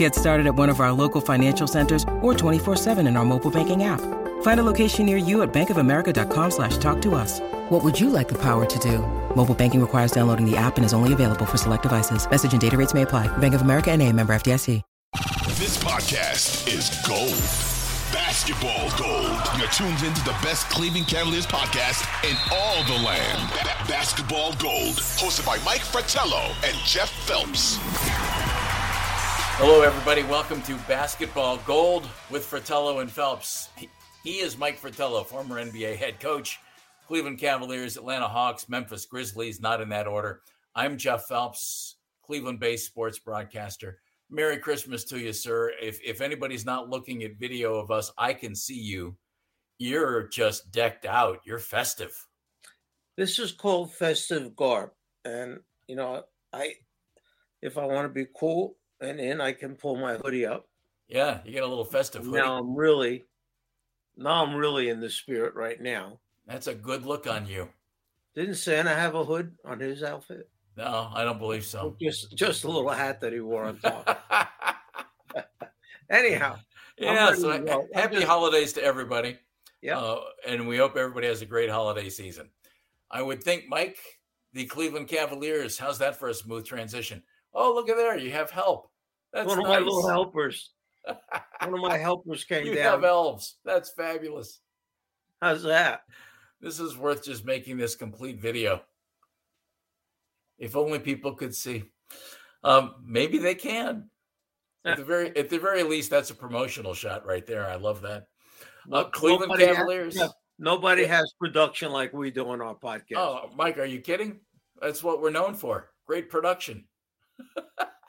Get started at one of our local financial centers or 24-7 in our mobile banking app. Find a location near you at bankofamerica.com slash talk to us. What would you like the power to do? Mobile banking requires downloading the app and is only available for select devices. Message and data rates may apply. Bank of America and a member FDIC. This podcast is gold. Basketball gold. You're tuned into the best Cleveland Cavaliers podcast in all the land. Ba- basketball gold. Hosted by Mike Fratello and Jeff Phelps. Hello, everybody. Welcome to Basketball Gold with Fratello and Phelps. He is Mike Fratello, former NBA head coach, Cleveland Cavaliers, Atlanta Hawks, Memphis Grizzlies, not in that order. I'm Jeff Phelps, Cleveland based sports broadcaster. Merry Christmas to you, sir. If, if anybody's not looking at video of us, I can see you. You're just decked out. You're festive. This is called festive garb. And, you know, I, if I want to be cool, and in, I can pull my hoodie up. Yeah, you get a little festive hoodie. Now I'm really, now I'm really in the spirit right now. That's a good look on you. Didn't Santa have a hood on his outfit? No, I don't believe so. Just, just a little hat that he wore on top. Anyhow, yeah. So happy just... holidays to everybody. Yeah, uh, and we hope everybody has a great holiday season. I would think, Mike, the Cleveland Cavaliers. How's that for a smooth transition? Oh, look at there. You have help. That's one of nice. my little helpers. one of my helpers came you down. You have elves. That's fabulous. How's that? This is worth just making this complete video. If only people could see. Um, maybe they can. At the very at the very least, that's a promotional shot right there. I love that. Uh, Cleveland nobody Cavaliers. Has, nobody has production like we do on our podcast. Oh, Mike, are you kidding? That's what we're known for. Great production.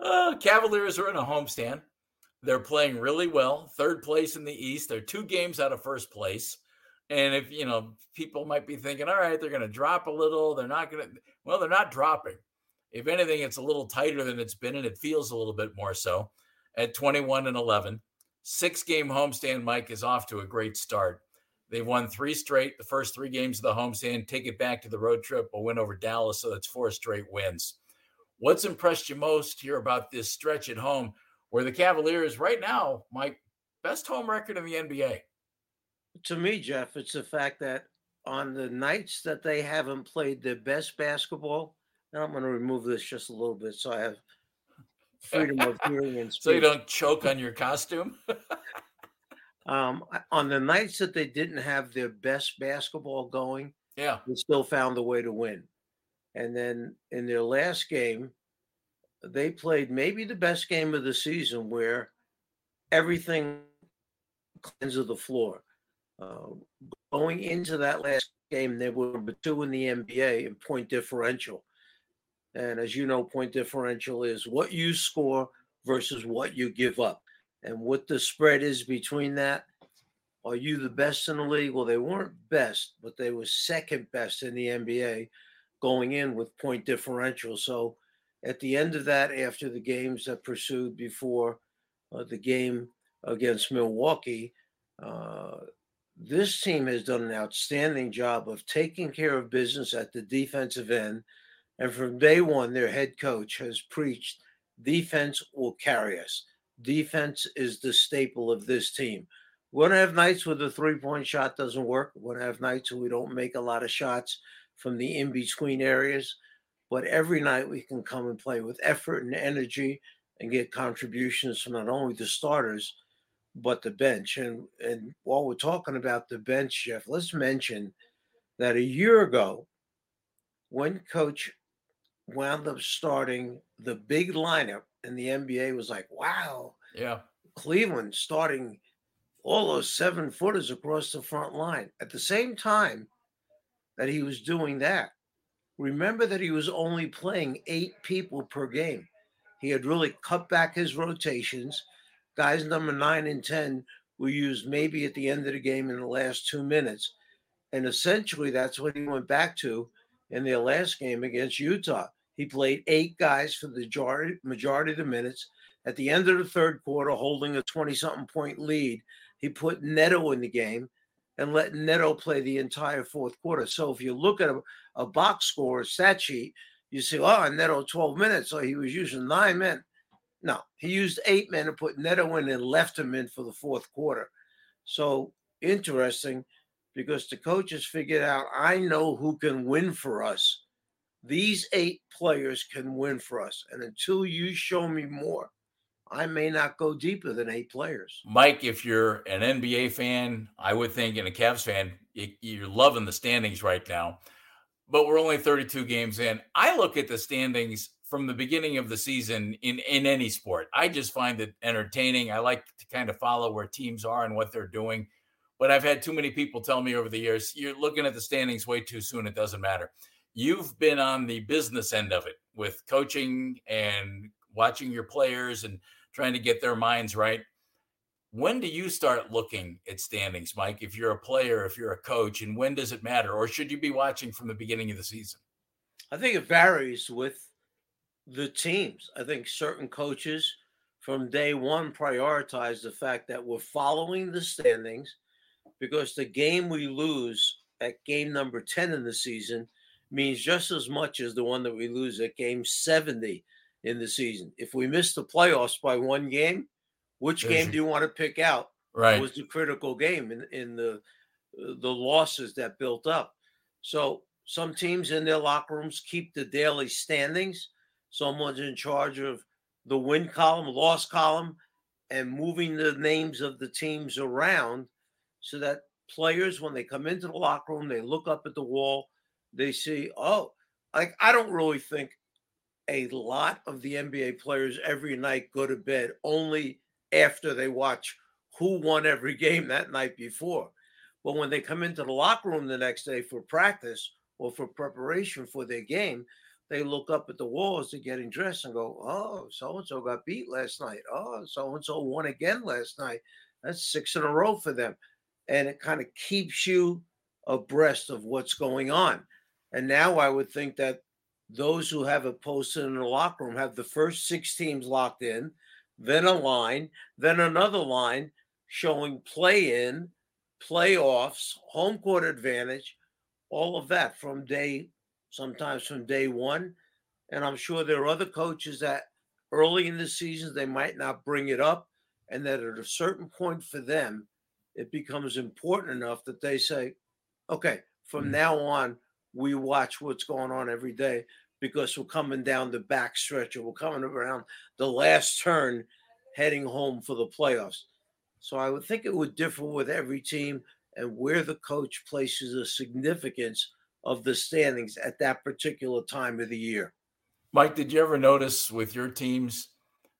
uh, Cavaliers are in a homestand. They're playing really well. Third place in the East. They're two games out of first place. And if, you know, people might be thinking, all right, they're going to drop a little. They're not going to, well, they're not dropping. If anything, it's a little tighter than it's been, and it feels a little bit more so at 21 and 11. Six game homestand, Mike, is off to a great start. They've won three straight, the first three games of the homestand, take it back to the road trip, a win over Dallas. So that's four straight wins. What's impressed you most here about this stretch at home where the Cavaliers, right now, Mike, best home record in the NBA? To me, Jeff, it's the fact that on the nights that they haven't played their best basketball, and I'm going to remove this just a little bit so I have freedom of hearing and speech. So you don't choke on your costume? um, on the nights that they didn't have their best basketball going, yeah, they still found a way to win. And then in their last game, they played maybe the best game of the season where everything cleanses the floor. Uh, going into that last game, they were number two in the NBA in point differential. And as you know, point differential is what you score versus what you give up and what the spread is between that. Are you the best in the league? Well, they weren't best, but they were second best in the NBA going in with point differential. So at the end of that, after the games that pursued before uh, the game against Milwaukee, uh, this team has done an outstanding job of taking care of business at the defensive end. And from day one, their head coach has preached defense will carry us. Defense is the staple of this team. We're going to have nights where the three point shot doesn't work. We're going to have nights where we don't make a lot of shots from the in between areas. But every night we can come and play with effort and energy and get contributions from not only the starters, but the bench. And, and while we're talking about the bench, Jeff, let's mention that a year ago, when coach wound up starting the big lineup and the NBA was like, wow. Yeah. Cleveland starting all those seven footers across the front line. At the same time that he was doing that, remember that he was only playing eight people per game. He had really cut back his rotations. Guys number nine and 10 were used maybe at the end of the game in the last two minutes. And essentially, that's what he went back to in their last game against Utah. He played eight guys for the majority, majority of the minutes. At the end of the third quarter, holding a 20 something point lead, he put Neto in the game and let Neto play the entire fourth quarter. So if you look at a, a box score, a stat sheet, you see, oh, Neto 12 minutes. So he was using nine men. No, he used eight men and put Neto in and left him in for the fourth quarter. So interesting because the coaches figured out I know who can win for us. These eight players can win for us. And until you show me more, I may not go deeper than eight players. Mike, if you're an NBA fan, I would think, and a Cavs fan, you're loving the standings right now. But we're only 32 games in. I look at the standings from the beginning of the season in in any sport. I just find it entertaining. I like to kind of follow where teams are and what they're doing. But I've had too many people tell me over the years, you're looking at the standings way too soon. It doesn't matter. You've been on the business end of it with coaching and watching your players and trying to get their minds right. When do you start looking at standings, Mike? If you're a player, if you're a coach, and when does it matter? Or should you be watching from the beginning of the season? I think it varies with the teams. I think certain coaches from day one prioritize the fact that we're following the standings because the game we lose at game number 10 in the season means just as much as the one that we lose at game 70 in the season. If we miss the playoffs by one game, which game do you want to pick out? Right. Was the critical game in, in the the losses that built up. So some teams in their locker rooms keep the daily standings. Someone's in charge of the win column, loss column, and moving the names of the teams around so that players, when they come into the locker room, they look up at the wall, they see, oh, like I don't really think a lot of the NBA players every night go to bed only after they watch who won every game that night before. But when they come into the locker room the next day for practice or for preparation for their game, they look up at the walls they're getting dressed and go, Oh, so and so got beat last night. Oh, so and so won again last night. That's six in a row for them and it kind of keeps you abreast of what's going on. And now I would think that those who have it posted in the locker room have the first six teams locked in, then a line, then another line showing play in, playoffs, home court advantage, all of that from day, sometimes from day one. And I'm sure there are other coaches that early in the season they might not bring it up, and that at a certain point for them, it becomes important enough that they say, okay, from mm-hmm. now on, we watch what's going on every day because we're coming down the back stretch or we're coming around the last turn heading home for the playoffs. So I would think it would differ with every team and where the coach places the significance of the standings at that particular time of the year. Mike, did you ever notice with your teams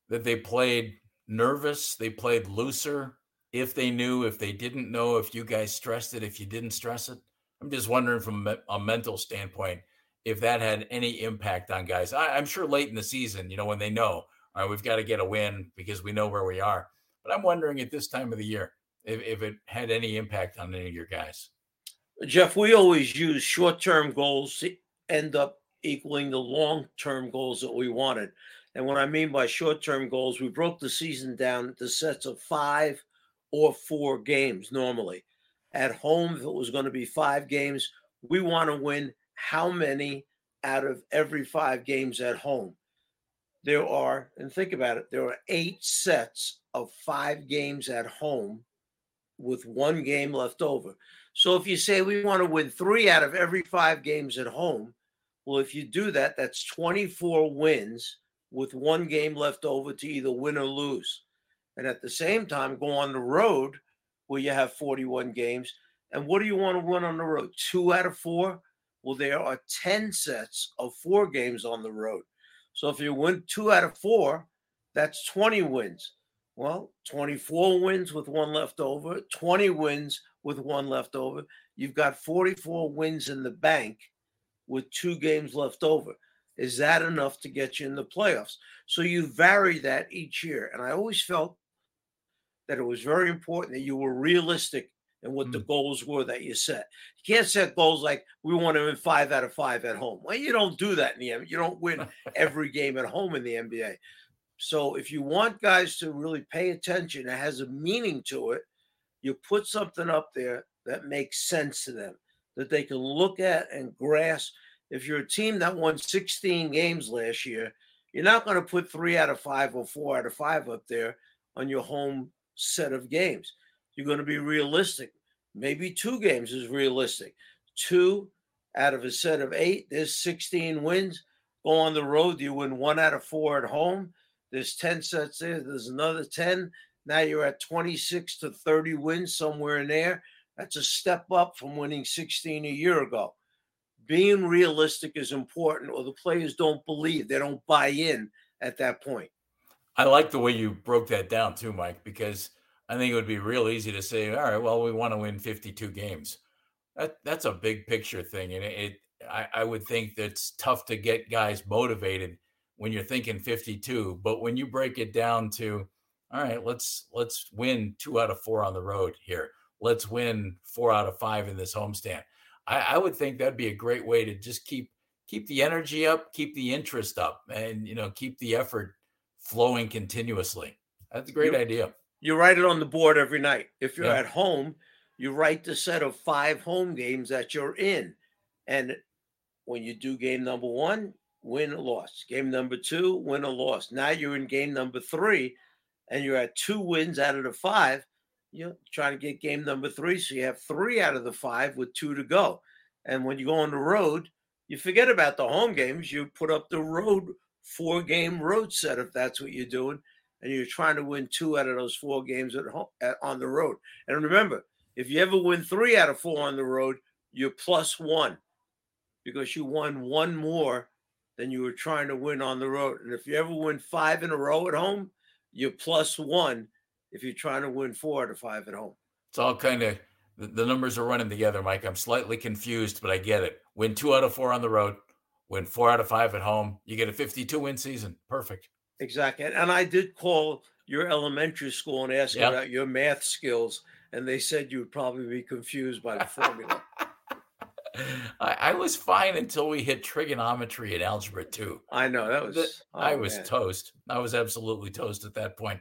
that they played nervous, they played looser, if they knew, if they didn't know, if you guys stressed it, if you didn't stress it. I'm just wondering from a mental standpoint if that had any impact on guys. I, am sure late in the season, you know, when they know, all right, we've got to get a win because we know where we are. But I'm wondering at this time of the year if, if it had any impact on any of your guys. Jeff, we always use short term goals to end up equaling the long term goals that we wanted. And what I mean by short term goals, we broke the season down into sets of five or four games normally. At home, if it was going to be five games, we want to win how many out of every five games at home? There are, and think about it, there are eight sets of five games at home with one game left over. So if you say we want to win three out of every five games at home, well, if you do that, that's 24 wins with one game left over to either win or lose and at the same time go on the road where you have 41 games. And what do you want to win on the road? Two out of four? Well, there are 10 sets of four games on the road. So if you win two out of four, that's 20 wins. Well, 24 wins with one left over, 20 wins with one left over. You've got 44 wins in the bank with two games left over. Is that enough to get you in the playoffs? So you vary that each year. And I always felt that it was very important that you were realistic in what mm. the goals were that you set. You can't set goals like we want to win five out of five at home. Well, you don't do that in the NBA. You don't win every game at home in the NBA. So if you want guys to really pay attention, it has a meaning to it. You put something up there that makes sense to them, that they can look at and grasp. If you're a team that won 16 games last year, you're not going to put three out of five or four out of five up there on your home set of games. You're going to be realistic. Maybe two games is realistic. Two out of a set of eight, there's 16 wins. Go on the road, you win one out of four at home. There's 10 sets there, there's another 10. Now you're at 26 to 30 wins somewhere in there. That's a step up from winning 16 a year ago. Being realistic is important, or the players don't believe, they don't buy in at that point. I like the way you broke that down too, Mike, because I think it would be real easy to say, all right, well, we want to win 52 games. That that's a big picture thing, and it, it I, I would think that's tough to get guys motivated when you're thinking 52. But when you break it down to, all right, let's let's win two out of four on the road here let's win four out of five in this homestand. I, I would think that'd be a great way to just keep keep the energy up, keep the interest up, and you know keep the effort flowing continuously. That's a great you, idea. You write it on the board every night. If you're yeah. at home, you write the set of five home games that you're in, and when you do game number one, win or loss. Game number two, win or loss. Now you're in game number three, and you're at two wins out of the five You're trying to get game number three. So you have three out of the five with two to go. And when you go on the road, you forget about the home games. You put up the road four game road set if that's what you're doing, and you're trying to win two out of those four games at home at, on the road. And remember, if you ever win three out of four on the road, you're plus one because you won one more than you were trying to win on the road. And if you ever win five in a row at home, you're plus one if you're trying to win four out of five at home. It's all kind of the numbers are running together, Mike. I'm slightly confused, but I get it. Win two out of four on the road, win four out of five at home. You get a 52 win season. Perfect. Exactly. And I did call your elementary school and ask yep. about your math skills, and they said you would probably be confused by the formula. I, I, was fine until we hit trigonometry and algebra two. I know that was. The, oh, I was man. toast. I was absolutely toast at that point.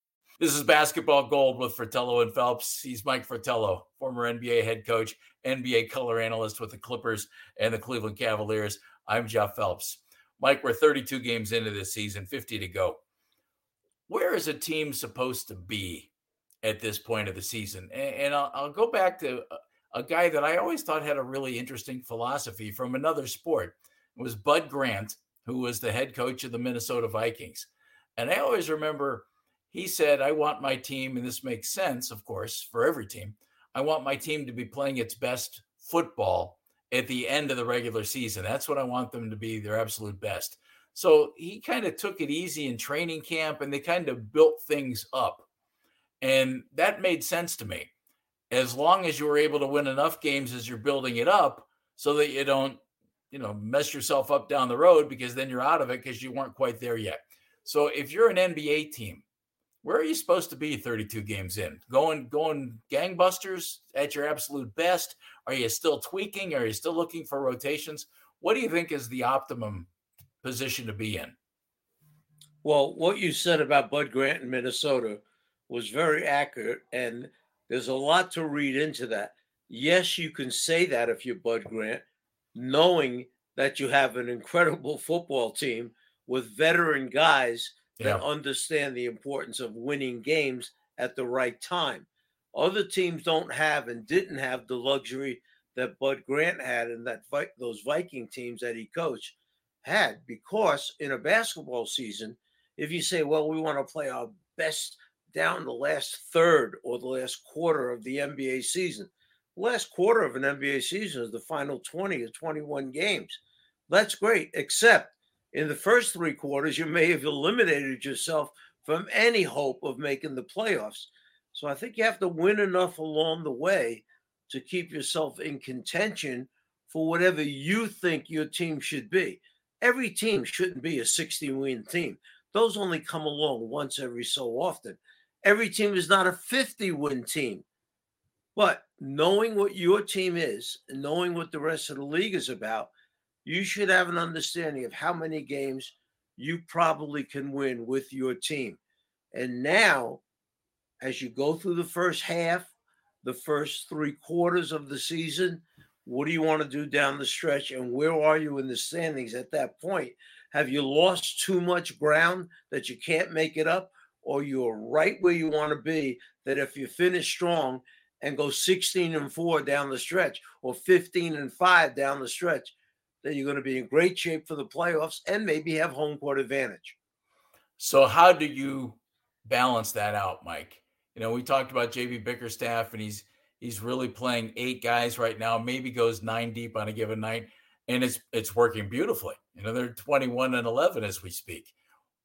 This is Basketball Gold with Fratello and Phelps. He's Mike Fratello, former NBA head coach, NBA color analyst with the Clippers and the Cleveland Cavaliers. I'm Jeff Phelps. Mike, we're 32 games into this season, 50 to go. Where is a team supposed to be at this point of the season? And, I'll, I'll go back to a guy that I always thought had a really interesting philosophy from another sport. It was Bud Grant, who was the head coach of the Minnesota Vikings. And I always remember he said, I want my team, and this makes sense, of course, for every team. I want my team to be playing its best football at the end of the regular season. That's what I want them to be, their absolute best. So he kind of took it easy in training camp and they kind of built things up. And that made sense to me. As long as you were able to win enough games as you're building it up so that you don't, you know, mess yourself up down the road because then you're out of it because you weren't quite there yet. So if you're an NBA team where are you supposed to be 32 games in? Going going gangbusters at your absolute best? Are you still tweaking? Are you still looking for rotations? What do you think is the optimum position to be in? Well, what you said about Bud Grant in Minnesota was very accurate, and there's a lot to read into that. Yes, you can say that if you're Bud Grant, knowing that you have an incredible football team with veteran guys yeah. that understand the importance of winning games at the right time. Other teams don't have and didn't have the luxury that Bud Grant had and that those Viking teams that he coached. had because in a basketball season, if you say, well, we want to play our best down the last third or the last quarter of the NBA season, the last quarter of an NBA season is the final 20 or 21 games. That's great, except in the first three quarters, you may have eliminated yourself from any hope of making the playoffs. So I think you have to win enough along the way to keep yourself in contention for whatever you think your team should be. Every team shouldn't be a 60 win team. Those only come along once every so often. Every team is not a 50 win team. But knowing what your team is and knowing what the rest of the league is about, you should have an understanding of how many games you probably can win with your team. And now, as you go through the first half, the first three quarters of the season, what do you want to do down the stretch? And where are you in the standings at that point? Have you lost too much ground that you can't make it up? Or you're right where you want to be, that if you finish strong and go 16 and 4 down the stretch or 15 and 5 down the stretch, then you're going to be in great shape for the playoffs and maybe have home court advantage. So, how do you balance that out, Mike? You know, we talked about JB Bickerstaff, and he's he's really playing eight guys right now. Maybe goes nine deep on a given night, and it's it's working beautifully. You know, they're 21 and 11 as we speak.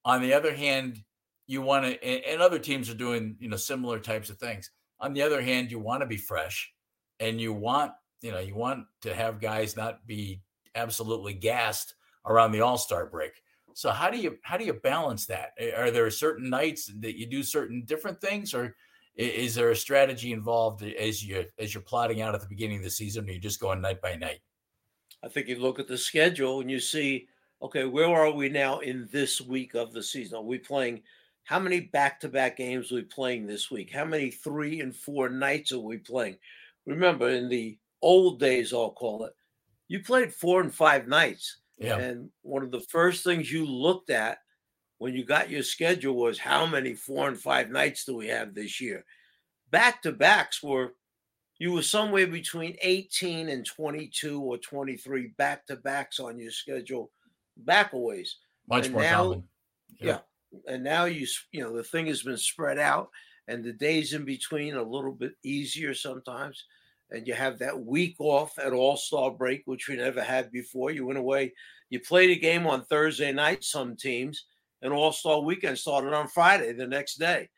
On the other hand, you want to, and, and other teams are doing you know similar types of things. On the other hand, you want to be fresh, and you want you know you want to have guys not be absolutely gassed around the All Star break. So how do you how do you balance that? Are there certain nights that you do certain different things, or is there a strategy involved as you as you're plotting out at the beginning of the season, or you just going night by night? I think you look at the schedule and you see, okay, where are we now in this week of the season? Are we playing? How many back-to-back games are we playing this week? How many three and four nights are we playing? Remember, in the old days, I'll call it, you played four and five nights. Yeah. And one of the first things you looked at when you got your schedule was how many four and five nights do we have this year? Back to backs were you were somewhere between 18 and 22 or 23 back to backs on your schedule back a ways. Much and more now, common. Yeah. yeah. And now you you know the thing has been spread out and the days in between a little bit easier sometimes and you have that week off at All Star break, which we never had before. You went away, you played a game on Thursday night, some teams, and All Star weekend started on Friday the next day.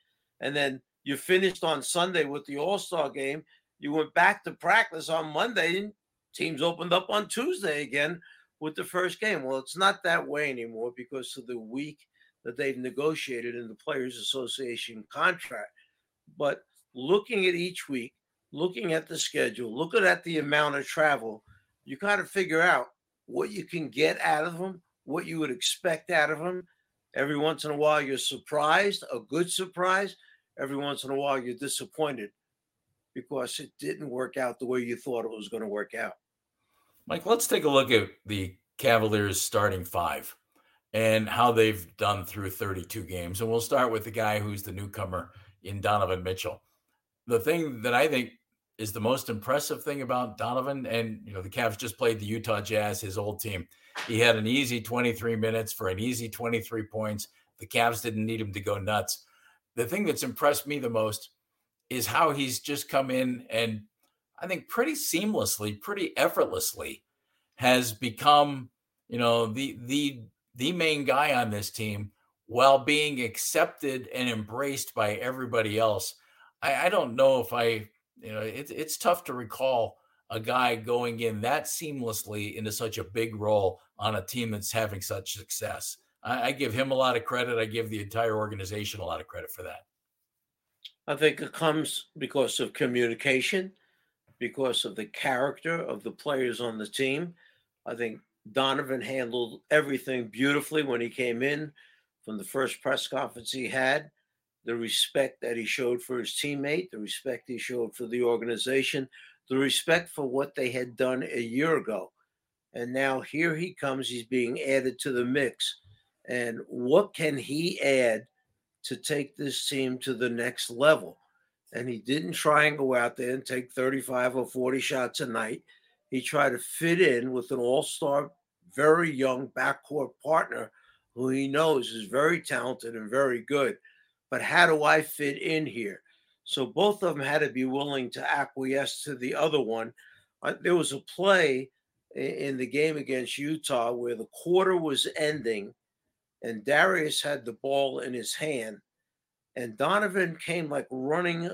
And then you finished on Sunday with the All Star game. You went back to practice on Monday, and teams opened up on Tuesday again with the first game. Well, it's not that way anymore because of the week that they've negotiated in the Players Association contract. But looking at each week, looking at the schedule, looking at the amount of travel, you got to figure out what you can get out of them, what you would expect out of them. Every once in a while, you're surprised, a good surprise. Every once in a while, you're disappointed because it didn't work out the way you thought it was going to work out. Mike, let's take a look at the Cavaliers starting five and how they've done through 32 games. And we'll start with the guy who's the newcomer in Donovan Mitchell. The thing that I think is the most impressive thing about Donovan. And, you know, the Cavs just played the Utah Jazz, his old team. He had an easy 23 minutes for an easy 23 points. The Cavs didn't need him to go nuts. The thing that's impressed me the most is how he's just come in and I think pretty seamlessly, pretty effortlessly has become, you know, the the the main guy on this team while being accepted and embraced by everybody else. I, I don't know if I you know, it's it's tough to recall a guy going in that seamlessly into such a big role on a team that's having such success. I, I give him a lot of credit. I give the entire organization a lot of credit for that. I think it comes because of communication, because of the character of the players on the team. I think Donovan handled everything beautifully when he came in from the first press conference he had the respect that he showed for his teammate, the respect he showed for the organization, the respect for what they had done a year ago. And now here he comes, he's being added to the mix. And what can he add to take this team to the next level? And he didn't try and go out there and take 35 or 40 shots a night. He tried to fit in with an all star very young backcourt partner who he knows is very talented and very good. But how do I fit in here? So both of them had to be willing to acquiesce to the other one. Uh, there was a play in the game against Utah where the quarter was ending and Darius had the ball in his hand and Donovan came like running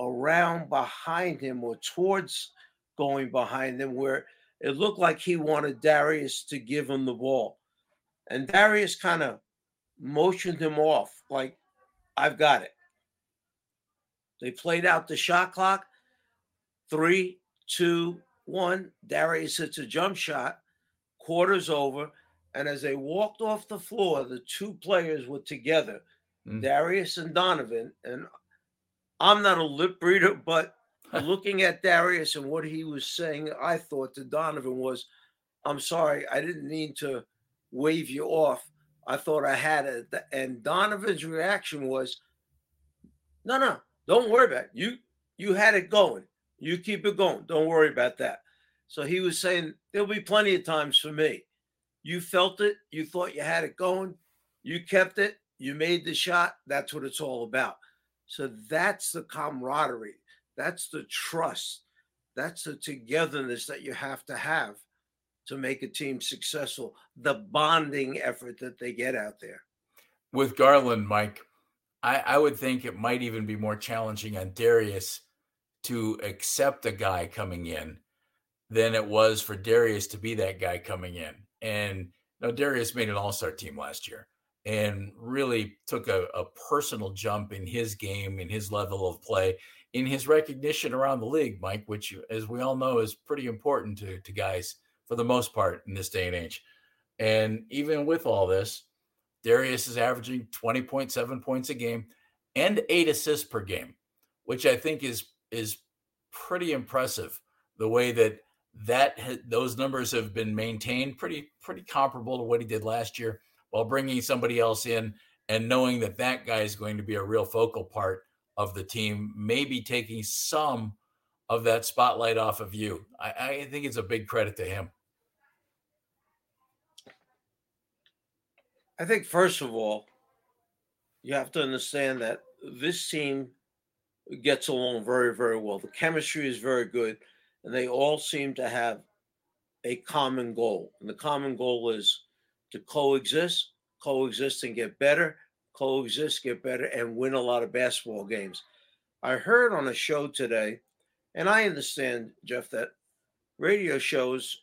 around behind him or towards going behind him where it looked like he wanted Darius to give him the ball. And Darius kind of motioned him off, like, I've got it. They played out the shot clock. Three, two, one. Darius hits a jump shot. Quarters over. And as they walked off the floor, the two players were together, mm. Darius and Donovan. And I'm not a lip reader, but looking at Darius and what he was saying, I thought to Donovan was, I'm sorry, I didn't mean to wave you off. I thought I had it. And Donovan's reaction was, no, no, don't worry about it. You you had it going. You keep it going. Don't worry about that. So he was saying, there'll be plenty of times for me. You felt it. You thought you had it going. You kept it. You made the shot. That's what it's all about. So that's the camaraderie. That's the trust. That's the togetherness that you have to have to make a team successful. The bonding effort that they get out there. With Garland, Mike, I, I would think it might even be more challenging on Darius to accept a guy coming in than it was for Darius to be that guy coming in. And now Darius made an all-star team last year and really took a, a, personal jump in his game, in his level of play, in his recognition around the league, Mike, which, as we all know, is pretty important to, to guys for the most part in this day and age. And even with all this, Darius is averaging 20.7 points a game and eight assists per game, which I think is is pretty impressive. The way that that those numbers have been maintained, pretty pretty comparable to what he did last year while bringing somebody else in and knowing that that guy is going to be a real focal part of the team, maybe taking some of that spotlight off of you. I, I think it's a big credit to him. I think, first of all, you have to understand that this team gets along very, very well. The chemistry is very good, and they all seem to have a common goal. And the common goal is to coexist, coexist and get better, coexist, get better, and win a lot of basketball games. I heard on a show today, and I understand, Jeff, that radio shows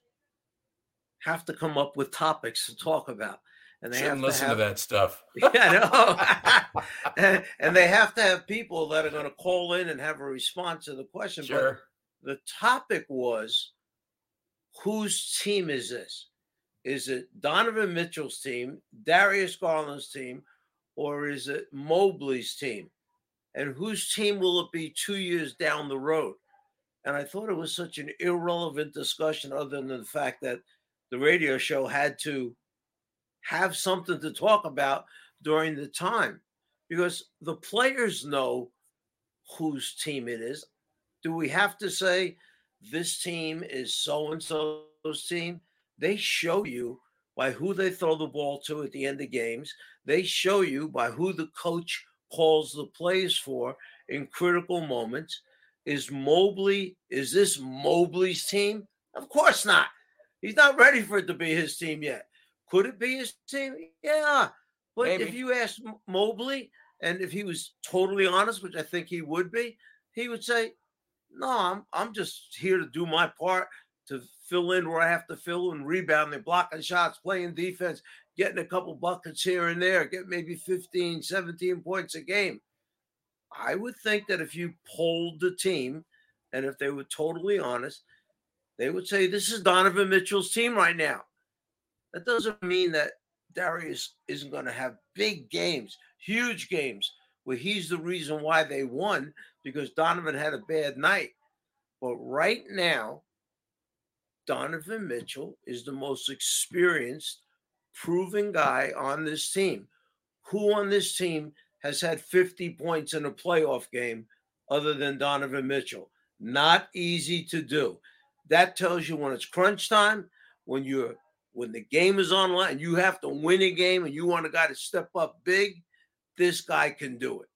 have to come up with topics to talk about. And they Shouldn't have to listen have, to that stuff. Yeah, no. and, and, they have to have people that are going to call in and have a response to the question. Sure. But the topic was whose team is this? Is it Donovan Mitchell's team, Darius Garland's team, or is it Mobley's team? And whose team will it be two years down the road? And I thought it was such an irrelevant discussion, other than the fact that the radio show had to have something to talk about during the time because the players know whose team it is. Do we have to say this team is so and so's team? They show you by who they throw the ball to at the end of games. They show you by who the coach calls the plays for in critical moments. Is Mobley, is this Mobley's team? Of course not. He's not ready for it to be his team yet. Could it be his team? Yeah. But Maybe. if you ask Mobley, and if he was totally honest, which I think he would be, he would say, No, I'm I'm just here to do my part to fill in where I have to fill in, rebounding, blocking shots, playing defense, getting a couple buckets here and there, get maybe 15, 17 points a game. I would think that if you polled the team and if they were totally honest, they would say this is Donovan Mitchell's team right now. That doesn't mean that Darius isn't going to have big games, huge games, where he's the reason why they won because Donovan had a bad night. But right now, Donovan Mitchell is the most experienced, proven guy on this team. Who on this team has had 50 points in a playoff game other than Donovan Mitchell? Not easy to do. That tells you when it's crunch time, when you're when the game is online, you have to win a game and you want a guy to step up big, this guy can do it.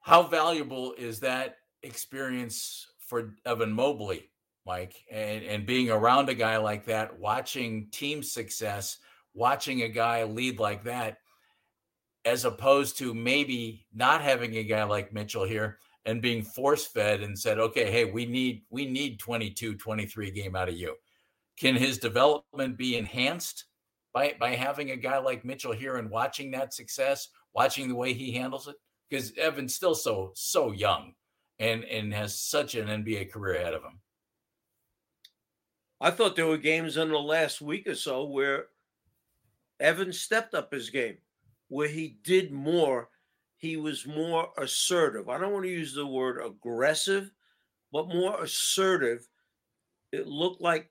How valuable is that experience for Evan Mobley, Mike, and, and being around a guy like that, watching team success, watching a guy lead like that, as opposed to maybe not having a guy like Mitchell here and being force fed and said, okay, hey, we need we need 22, 23 game out of you. Can his development be enhanced by by having a guy like Mitchell here and watching that success, watching the way he handles it? Because Evan's still so so young and and has such an NBA career ahead of him. I thought there were games in the last week or so where Evan stepped up his game, where he did more. He was more assertive. I don't want to use the word aggressive, but more assertive. It looked like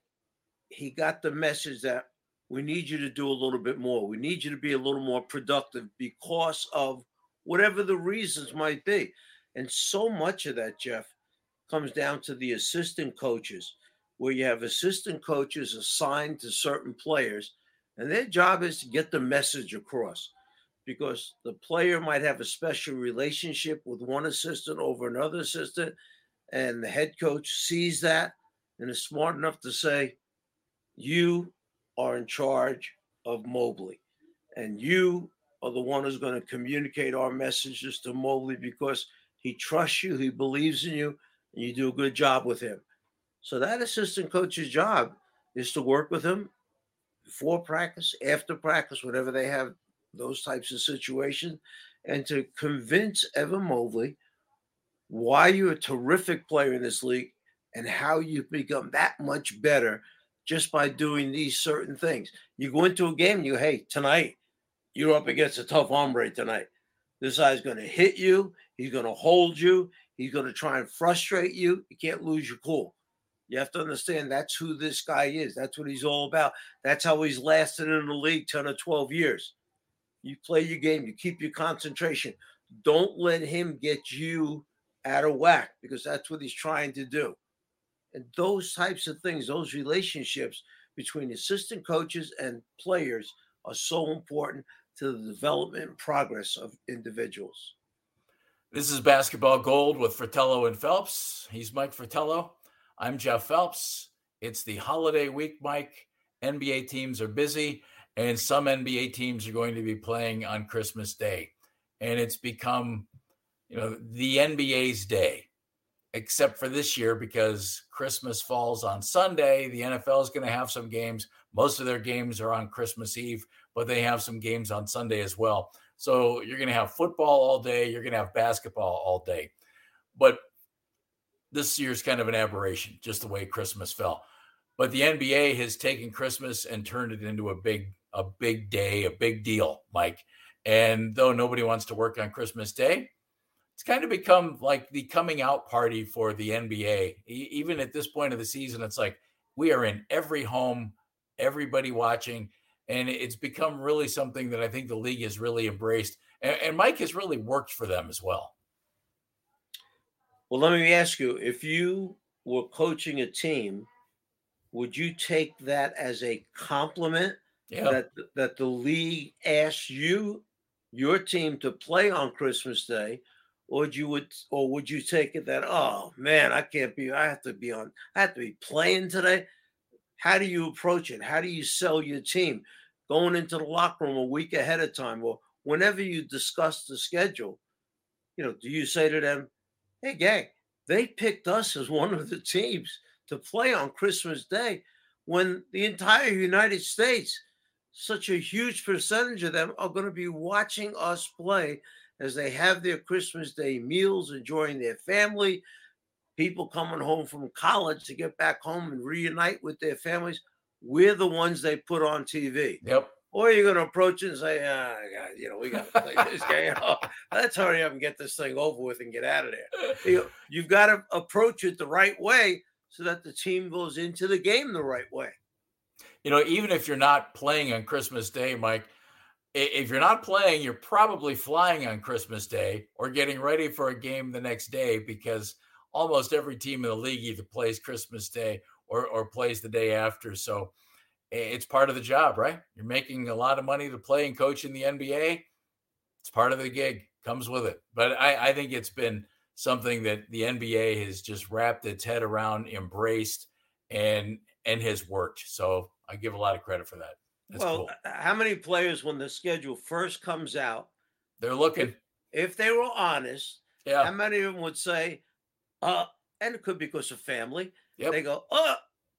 he got the message that we need you to do a little bit more. We need you to be a little more productive because of whatever the reasons might be. And so much of that, Jeff, comes down to the assistant coaches, where you have assistant coaches assigned to certain players, and their job is to get the message across because the player might have a special relationship with one assistant over another assistant, and the head coach sees that and is smart enough to say, you are in charge of Mobley, and you are the one who's going to communicate our messages to Mobley because he trusts you, he believes in you, and you do a good job with him. So that assistant coach's job is to work with him before practice, after practice, whatever they have those types of situations, and to convince Evan Mobley why you're a terrific player in this league and how you've become that much better just by doing these certain things. You go into a game and you, hey, tonight you're up against a tough hombre tonight. This guy's going to hit you. He's going to hold you. He's going to try and frustrate you. You can't lose your cool. You have to understand that's who this guy is. That's what he's all about. That's how he's lasted in the league 10 or 12 years. You play your game, you keep your concentration. Don't let him get you out of whack because that's what he's trying to do. And those types of things, those relationships between assistant coaches and players are so important to the development and progress of individuals. This is Basketball Gold with Fratello and Phelps. He's Mike Fratello. I'm Jeff Phelps. It's the holiday week, Mike. NBA teams are busy, and some NBA teams are going to be playing on Christmas Day. And it's become, you know, the NBA's day except for this year because Christmas falls on Sunday. The NFL is going to have some games. Most of their games are on Christmas Eve, but they have some games on Sunday as well. So you're going to have football all day, you're going to have basketball all day. But this year's kind of an aberration, just the way Christmas fell. But the NBA has taken Christmas and turned it into a big a big day, a big deal, Mike. And though nobody wants to work on Christmas Day, it's kind of become like the coming out party for the NBA. even at this point of the season, it's like we are in every home, everybody watching, and it's become really something that I think the league has really embraced. And, and Mike has really worked for them as well. Well, let me ask you if you were coaching a team, would you take that as a compliment yeah. that that the league asks you your team to play on Christmas Day? Or you would or would you take it that oh man i can't be i have to be on i have to be playing today? How do you approach it? How do you sell your team? Going into the locker room a week ahead of time or whenever you discuss the schedule you know do you say to them hey gang they picked us as one of the teams to play on christmas day when the entire united states such a huge percentage of them are going to be watching us play as they have their Christmas Day meals, enjoying their family, people coming home from college to get back home and reunite with their families. We're the ones they put on TV. Yep. Or you're going to approach it and say, ah, God, you know, we got to play this game. Oh, let's hurry up and get this thing over with and get out of there. You you've got to approach it the right way so that the team goes into the game the right way. You know, even if you're not playing on Christmas Day, Mike, if you're not playing, you're probably flying on Christmas Day or getting ready for a game the next day because almost every team in the league either plays Christmas Day or, or plays the day after. So it's part of the job, right? You're making a lot of money to play and coach in the NBA. It's part of the gig, comes with it. But I, I think it's been something that the NBA has just wrapped its head around, embraced, and and has worked. So I give a lot of credit for that. That's well, cool. how many players, when the schedule first comes out, they're looking. If, if they were honest, yeah. how many of them would say, uh, and it could be because of family. Yep. They go, oh,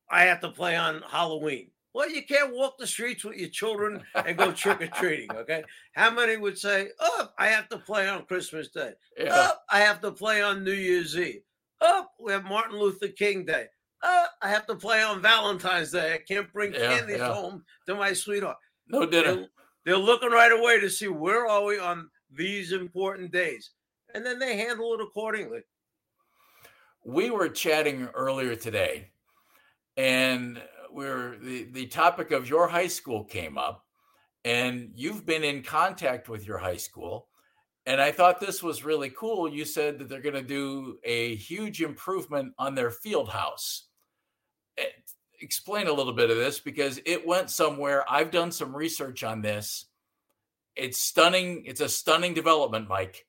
I have to play on Halloween. Well, you can't walk the streets with your children and go trick or treating. Okay. How many would say, Oh, I have to play on Christmas Day? Yeah. Oh, I have to play on New Year's Eve. Oh, we have Martin Luther King Day. Oh, I have to play on Valentine's Day. I can't bring Yeah, candies yeah. home to my sweetheart. No dinner. They're, they're looking right away to see where are we on these important days. And then they handle it accordingly. we were chatting earlier today and we're the, the topic of your high school came up and you've been in contact with your high school and i thought this was really cool you said that they're going to do a huge improvement on their field house explain a little bit of this because it went somewhere i've done some research on this it's stunning it's a stunning development mike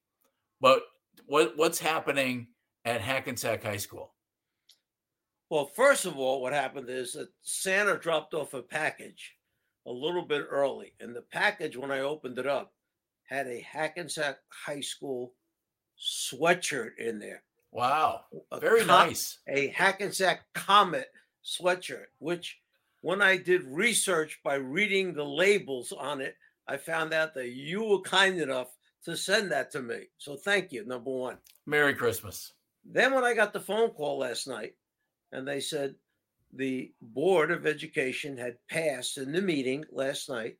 but what what's happening at hackensack high school Well, first of all, what happened is that Santa dropped off a package a little bit early. And the package, when I opened it up, had a Hackensack High School sweatshirt in there. wow A very com- nice A Hackensack Comet sweatshirt, which when I did research by reading the labels on it, I found out that you were kind enough to send that to me. So thank you, number one. merry christmas Then when I got the phone call last night, and they said the board of education had passed in the meeting last night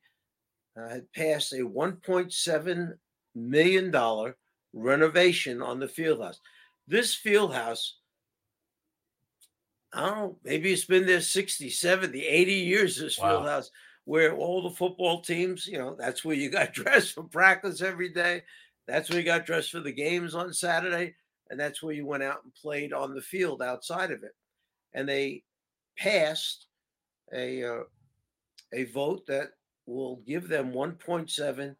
uh, had passed a 1.7 million dollar renovation on the field house. This field house, I don't know, maybe it's been there 60, 70, 80 years. This field Wow. house where all the football teams, you know, that's where you got dressed for practice every day. That's where you got dressed for the games on Saturday and that's where you went out and played on the field outside of it. And they passed a uh, a vote that will give them 1.7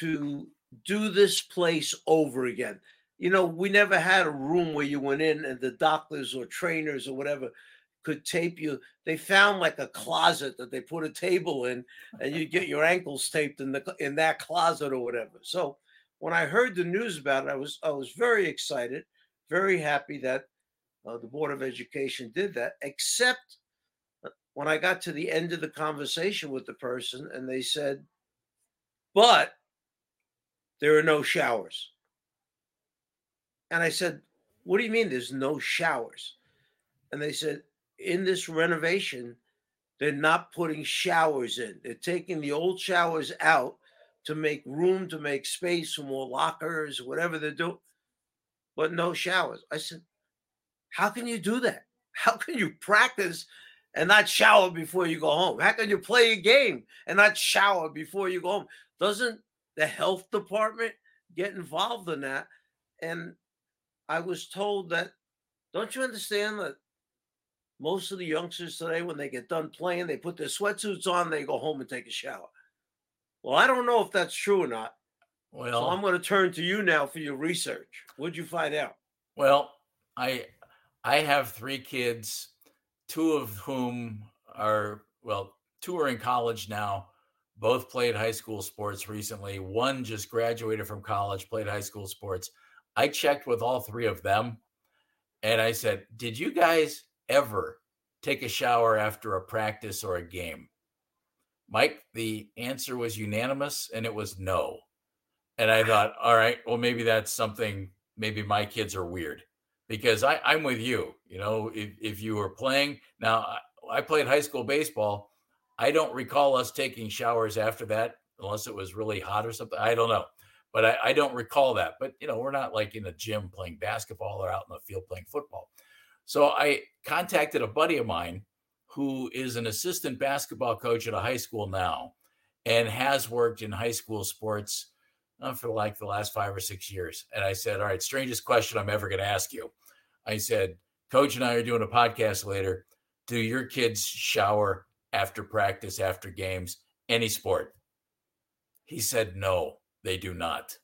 to do this place over again. You know, we never had a room where you went in and the doctors or trainers or whatever could tape you. They found like a closet that they put a table in, and you get your ankles taped in the in that closet or whatever. So when I heard the news about it, I was I was very excited, very happy that uh, the Board of Education did that. Except uh, when I got to the end of the conversation with the person, and they said, "But there are no showers." And I said, "What do you mean there's no showers?" And they said, "In this renovation, they're not putting showers in. They're taking the old showers out." to make room, to make space for more lockers, whatever they're doing, but no showers. I said, How can you do that? How can you practice and not shower before you go home? How can you play a game and not shower before you go home? Doesn't the health department get involved in that? And I was told that, don't you understand that most of the youngsters today, when they get done playing, they put their sweatsuits on, they go home and take a shower. Well, I don't know if that's true or not. well So I'm going to turn to you now for your research. What'd you find out? Well, I I have three kids, two of whom are well, two are in college now. Both played high school sports recently. One just graduated from college, played high school sports. I checked with all three of them and I said, "Did you guys ever take a shower after a practice or a game?" Mike, the answer was unanimous and it was no. And I thought, all right, well, maybe that's something, maybe my kids are weird because I, I'm with you. You know, if, if you were playing, now I, I played high school baseball. I don't recall us taking showers after that unless it was really hot or something. I don't know. But I, I don't recall that. But, you know, we're not like in a gym playing basketball or out in the field playing football. So I contacted a buddy of mine who is an assistant basketball coach at a high school now and has worked in high school sports uh, for like the last five or six years. And I said, All right, strangest question I'm ever going to ask you. I said, Coach and I are doing a podcast later. Do your kids shower after practice, after games, any sport? He said, no, they do not.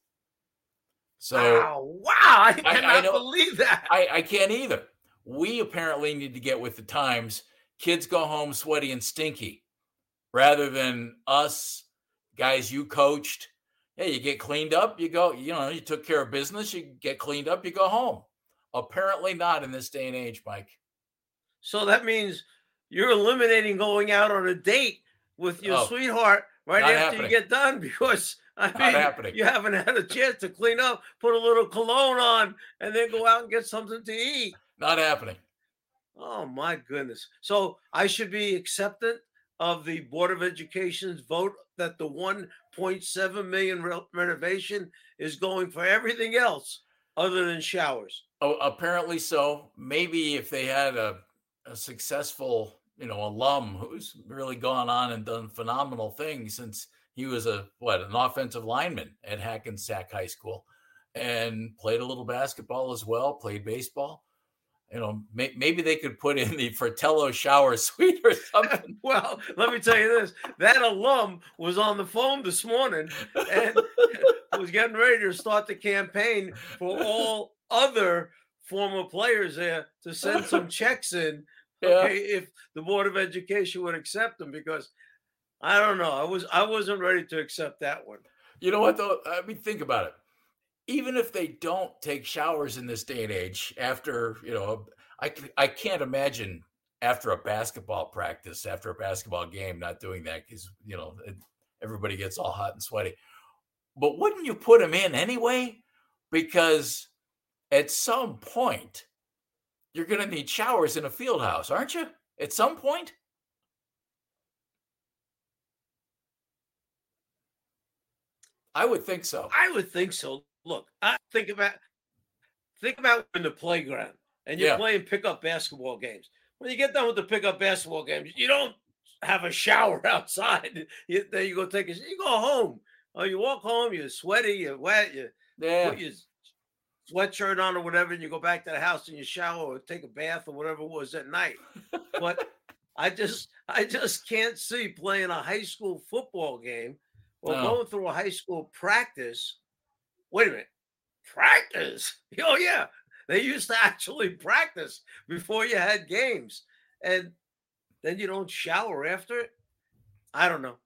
So, wow, wow I cannot I, I believe that. I, I can't either. We apparently need to get with the times. Kids go home sweaty and stinky rather than us guys you coached. Hey, you get cleaned up, you go, you know, you took care of business, you get cleaned up, you go home. Apparently not in this day and age, Mike. So that means you're eliminating going out on a date with your oh, sweetheart right after happening. you get done because I not mean happening. you haven't had a chance to clean up, put a little cologne on, and then go out and get something to eat. Not happening. Oh my goodness. So I should be acceptant of the Board of Education's vote that the 1.7 million re- renovation is going for everything else other than showers. Oh, apparently so. Maybe if they had a, a successful, you know, alum who's really gone on and done phenomenal things since he was a what an offensive lineman at Hackensack High School and played a little basketball as well, played baseball you know, may, maybe they could put in the Fratello shower suite or something. well, let me tell you this: that alum was on the phone this morning and was getting ready to start the campaign for all other former players there to send some checks in. Okay, yeah. if the board of education would accept them, because I don't know, I was I wasn't ready to accept that one. You know what though? I mean, think about it. Even if they don't take showers in this day and age after you know i, I can't imagine after a basketball practice after a basketball game not doing that because you know everybody gets all hot and sweaty. But wouldn't you put them in anyway? Because at some point you're going to need showers in a field house aren't you? At some point I would think so. I would think so look, I think about think about in the playground and you're yeah. playing pickup basketball games. When you get done with the pickup basketball games, you don't have a shower outside. You, then you go take a you go home. Oh, you walk home, you're sweaty, you're wet, you yeah. put your sweatshirt on or whatever, and you go back to the house and you shower or take a bath or whatever it was at night. but I just I just can't see playing a high school football game or no. going through a high school practice wait a minute, practice? Oh, yeah. They used to actually practice before you had games. And then you don't shower after it. I don't know.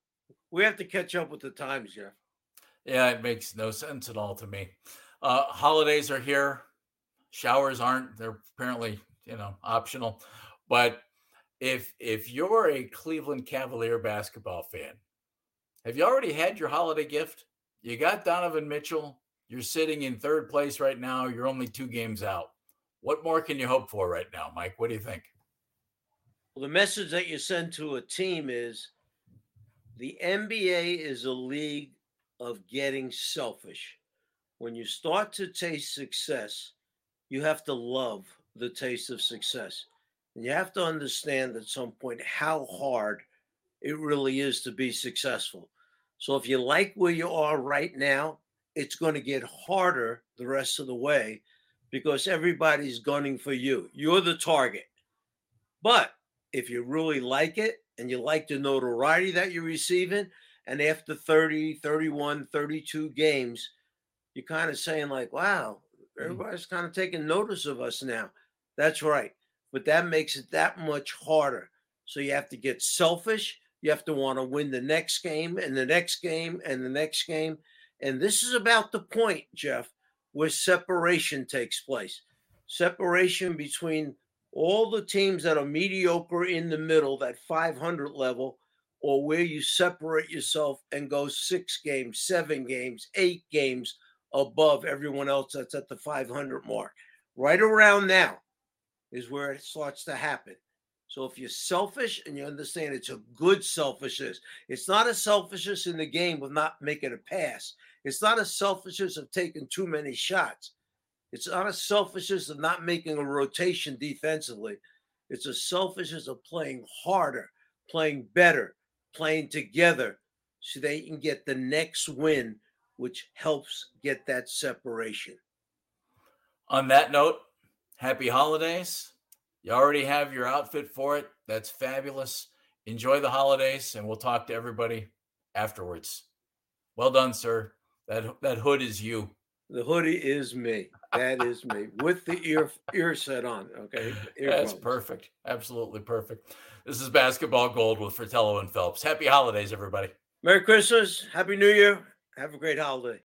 We have to catch up with the times, Jeff. Yeah, it makes no sense at all to me. Uh, holidays are here. Showers aren't. They're apparently, you know, optional. But if if you're a Cleveland Cavalier basketball fan, have you already had your holiday gift? You got Donovan Mitchell, you're sitting in third place right now. You're only two games out. What more can you hope for right now, Mike? What do you think? Well, the message that you send to a team is the NBA is a league of getting selfish. When you start to taste success, you have to love the taste of success. And you have to understand at some point how hard it really is to be successful. So if you like where you are right now, it's going to get harder the rest of the way because everybody's gunning for you. You're the target. But if you really like it and you like the notoriety that you're receiving, and after 30, 31, 32 games, you're kind of saying, like, wow, mm. everybody's kind of taking notice of us now. That's right. But that makes it that much harder. So you have to get selfish. You have to want to win the next game and the next game and the next game. And this is about the point, Jeff, where separation takes place. Separation between all the teams that are mediocre in the middle, that 500 level, or where you separate yourself and go six games, seven games, eight games above everyone else that's at the 500 mark. Right around now is where it starts to happen. So if you're selfish and you understand it's a good selfishness, it's not a selfishness in the game of not making a pass. It's not a selfishness of taking too many shots. It's not a selfishness of not making a rotation defensively. It's a selfishness of playing harder, playing better, playing together so they can get the next win, which helps get that separation. On that note, happy holidays. You already have your outfit for it. That's fabulous. enjoy the holidays, and we'll talk to everybody afterwards. Well done, sir. That that hood is you. The hoodie is me. That is me with the ear ear set on. Okay, Earphones. that's perfect. Absolutely perfect. This is basketball gold with Fratello and Phelps. Happy holidays, everybody. Merry Christmas. Happy New Year. Have a great holiday.